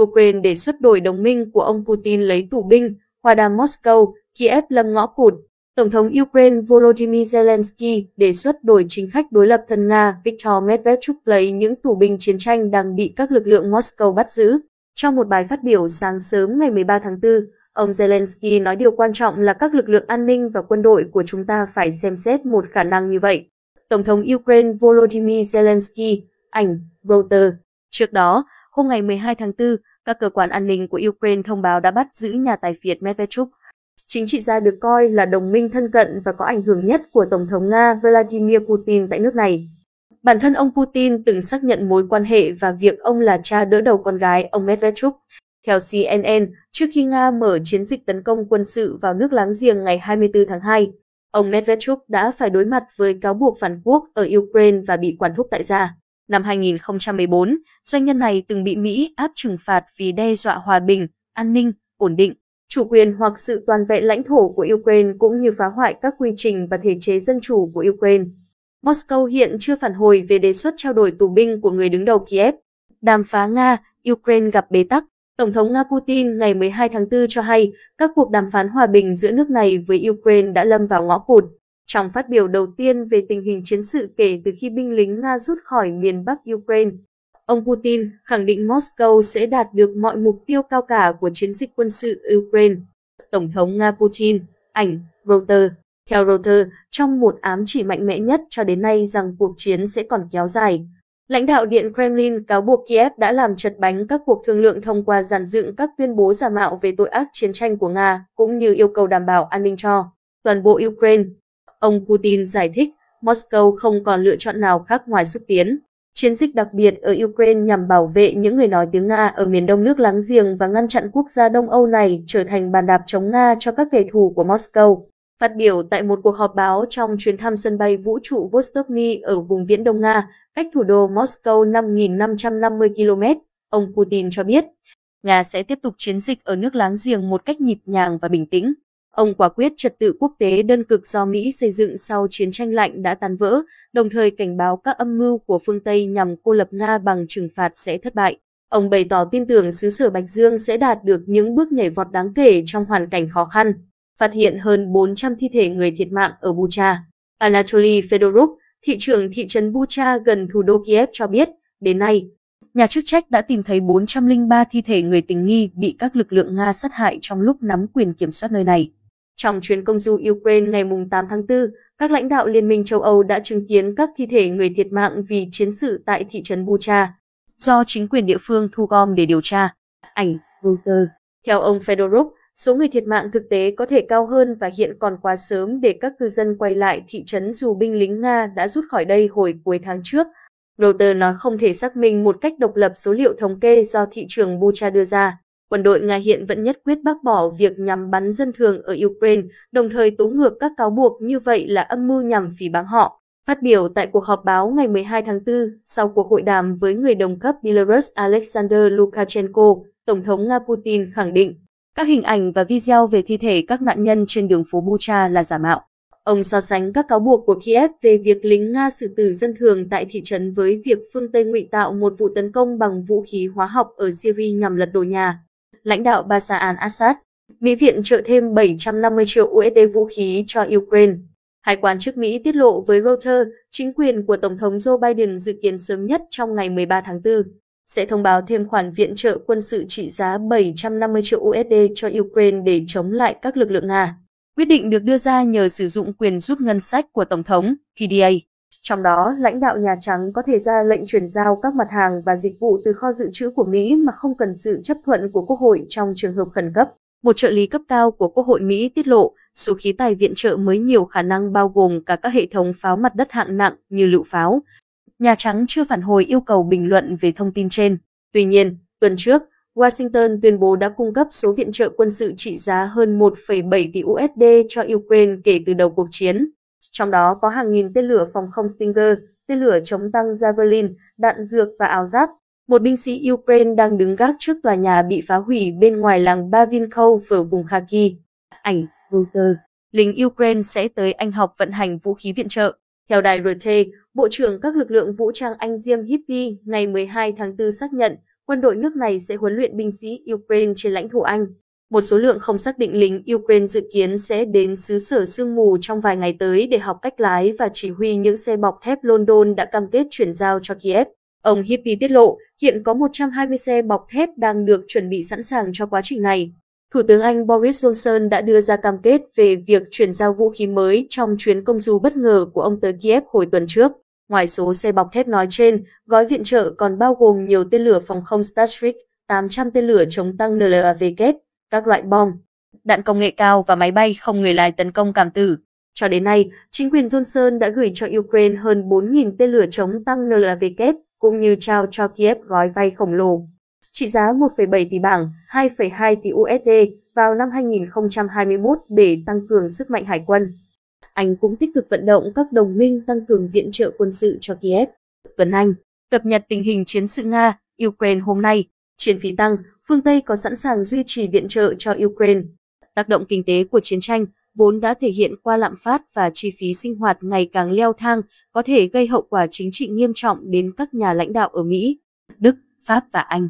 Ukraine đề xuất đổi đồng minh của ông Putin lấy tù binh, hòa đàm Moscow, Kiev lâm ngõ cụt. Tổng thống Ukraine Volodymyr Zelensky đề xuất đổi chính khách đối lập thân Nga Viktor Medvedchuk lấy những tù binh chiến tranh đang bị các lực lượng Moscow bắt giữ. Trong một bài phát biểu sáng sớm ngày 13 tháng 4, ông Zelensky nói điều quan trọng là các lực lượng an ninh và quân đội của chúng ta phải xem xét một khả năng như vậy. Tổng thống Ukraine Volodymyr Zelensky, ảnh, Reuters. Trước đó, hôm ngày 12 tháng 4, các cơ quan an ninh của Ukraine thông báo đã bắt giữ nhà tài phiệt Medvedchuk. Chính trị gia được coi là đồng minh thân cận và có ảnh hưởng nhất của Tổng thống Nga Vladimir Putin tại nước này. Bản thân ông Putin từng xác nhận mối quan hệ và việc ông là cha đỡ đầu con gái ông Medvedchuk. Theo CNN, trước khi Nga mở chiến dịch tấn công quân sự vào nước láng giềng ngày 24 tháng 2, ông Medvedchuk đã phải đối mặt với cáo buộc phản quốc ở Ukraine và bị quản thúc tại gia. Năm 2014, doanh nhân này từng bị Mỹ áp trừng phạt vì đe dọa hòa bình, an ninh, ổn định, chủ quyền hoặc sự toàn vẹn lãnh thổ của Ukraine cũng như phá hoại các quy trình và thể chế dân chủ của Ukraine. Moscow hiện chưa phản hồi về đề xuất trao đổi tù binh của người đứng đầu Kiev. Đàm phán Nga, Ukraine gặp bế tắc. Tổng thống Nga Putin ngày 12 tháng 4 cho hay các cuộc đàm phán hòa bình giữa nước này với Ukraine đã lâm vào ngõ cụt. Trong phát biểu đầu tiên về tình hình chiến sự kể từ khi binh lính Nga rút khỏi miền Bắc Ukraine, ông Putin khẳng định Moscow sẽ đạt được mọi mục tiêu cao cả của chiến dịch quân sự Ukraine. Tổng thống Nga Putin, ảnh, Reuters. Theo Reuters, trong một ám chỉ mạnh mẽ nhất cho đến nay rằng cuộc chiến sẽ còn kéo dài, lãnh đạo Điện Kremlin cáo buộc Kiev đã làm chật bánh các cuộc thương lượng thông qua giàn dựng các tuyên bố giả mạo về tội ác chiến tranh của Nga, cũng như yêu cầu đảm bảo an ninh cho toàn bộ Ukraine. Ông Putin giải thích Moscow không còn lựa chọn nào khác ngoài xúc tiến. Chiến dịch đặc biệt ở Ukraine nhằm bảo vệ những người nói tiếng Nga ở miền đông nước láng giềng và ngăn chặn quốc gia Đông Âu này trở thành bàn đạp chống Nga cho các kẻ thù của Moscow. Phát biểu tại một cuộc họp báo trong chuyến thăm sân bay vũ trụ Vostokny ở vùng viễn Đông Nga, cách thủ đô Moscow 5.550 km, ông Putin cho biết, Nga sẽ tiếp tục chiến dịch ở nước láng giềng một cách nhịp nhàng và bình tĩnh. Ông quả quyết trật tự quốc tế đơn cực do Mỹ xây dựng sau chiến tranh lạnh đã tan vỡ, đồng thời cảnh báo các âm mưu của phương Tây nhằm cô lập Nga bằng trừng phạt sẽ thất bại. Ông bày tỏ tin tưởng xứ sở Bạch Dương sẽ đạt được những bước nhảy vọt đáng kể trong hoàn cảnh khó khăn, phát hiện hơn 400 thi thể người thiệt mạng ở Bucha. Anatoly Fedoruk, thị trưởng thị trấn Bucha gần thủ đô Kiev cho biết, đến nay, nhà chức trách đã tìm thấy 403 thi thể người tình nghi bị các lực lượng Nga sát hại trong lúc nắm quyền kiểm soát nơi này. Trong chuyến công du Ukraine ngày 8 tháng 4, các lãnh đạo Liên minh châu Âu đã chứng kiến các thi thể người thiệt mạng vì chiến sự tại thị trấn Bucha, do chính quyền địa phương thu gom để điều tra. Ảnh Reuters. Theo ông Fedoruk, số người thiệt mạng thực tế có thể cao hơn và hiện còn quá sớm để các cư dân quay lại thị trấn dù binh lính Nga đã rút khỏi đây hồi cuối tháng trước. Reuters nói không thể xác minh một cách độc lập số liệu thống kê do thị trường Bucha đưa ra. Quân đội Nga hiện vẫn nhất quyết bác bỏ việc nhằm bắn dân thường ở Ukraine, đồng thời tố ngược các cáo buộc như vậy là âm mưu nhằm phỉ báng họ. Phát biểu tại cuộc họp báo ngày 12 tháng 4, sau cuộc hội đàm với người đồng cấp Belarus Alexander Lukashenko, Tổng thống Nga Putin khẳng định các hình ảnh và video về thi thể các nạn nhân trên đường phố Bucha là giả mạo. Ông so sánh các cáo buộc của Kiev về việc lính Nga xử tử dân thường tại thị trấn với việc phương Tây ngụy tạo một vụ tấn công bằng vũ khí hóa học ở Syria nhằm lật đổ nhà lãnh đạo Bashar al-Assad, Mỹ viện trợ thêm 750 triệu USD vũ khí cho Ukraine. Hai quan chức Mỹ tiết lộ với Reuters, chính quyền của Tổng thống Joe Biden dự kiến sớm nhất trong ngày 13 tháng 4 sẽ thông báo thêm khoản viện trợ quân sự trị giá 750 triệu USD cho Ukraine để chống lại các lực lượng Nga. Quyết định được đưa ra nhờ sử dụng quyền rút ngân sách của Tổng thống PDA. Trong đó, lãnh đạo Nhà Trắng có thể ra lệnh chuyển giao các mặt hàng và dịch vụ từ kho dự trữ của Mỹ mà không cần sự chấp thuận của Quốc hội trong trường hợp khẩn cấp. Một trợ lý cấp cao của Quốc hội Mỹ tiết lộ, số khí tài viện trợ mới nhiều khả năng bao gồm cả các hệ thống pháo mặt đất hạng nặng như lựu pháo. Nhà Trắng chưa phản hồi yêu cầu bình luận về thông tin trên. Tuy nhiên, tuần trước, Washington tuyên bố đã cung cấp số viện trợ quân sự trị giá hơn 1,7 tỷ USD cho Ukraine kể từ đầu cuộc chiến trong đó có hàng nghìn tên lửa phòng không Stinger, tên lửa chống tăng Javelin, đạn dược và áo giáp. Một binh sĩ Ukraine đang đứng gác trước tòa nhà bị phá hủy bên ngoài làng Bavinkov ở vùng Kharkiv. Ảnh Reuters. Lính Ukraine sẽ tới Anh học vận hành vũ khí viện trợ. Theo đài RT, Bộ trưởng các lực lượng vũ trang Anh Diêm Hippie ngày 12 tháng 4 xác nhận quân đội nước này sẽ huấn luyện binh sĩ Ukraine trên lãnh thổ Anh. Một số lượng không xác định lính Ukraine dự kiến sẽ đến xứ sở sương mù trong vài ngày tới để học cách lái và chỉ huy những xe bọc thép London đã cam kết chuyển giao cho Kiev. Ông Hippie tiết lộ, hiện có 120 xe bọc thép đang được chuẩn bị sẵn sàng cho quá trình này. Thủ tướng Anh Boris Johnson đã đưa ra cam kết về việc chuyển giao vũ khí mới trong chuyến công du bất ngờ của ông tới Kiev hồi tuần trước. Ngoài số xe bọc thép nói trên, gói viện trợ còn bao gồm nhiều tên lửa phòng không Starstreak, 800 tên lửa chống tăng NLAVK, các loại bom, đạn công nghệ cao và máy bay không người lái tấn công cảm tử. Cho đến nay, chính quyền Johnson đã gửi cho Ukraine hơn 4.000 tên lửa chống tăng NLAVK, cũng như trao cho Kiev gói vay khổng lồ trị giá 1,7 tỷ bảng, 2,2 tỷ USD vào năm 2021 để tăng cường sức mạnh hải quân. Anh cũng tích cực vận động các đồng minh tăng cường viện trợ quân sự cho Kiev. Tuần Anh, cập nhật tình hình chiến sự Nga, Ukraine hôm nay, chiến phí tăng, phương Tây có sẵn sàng duy trì viện trợ cho Ukraine. Tác động kinh tế của chiến tranh vốn đã thể hiện qua lạm phát và chi phí sinh hoạt ngày càng leo thang, có thể gây hậu quả chính trị nghiêm trọng đến các nhà lãnh đạo ở Mỹ, Đức, Pháp và Anh.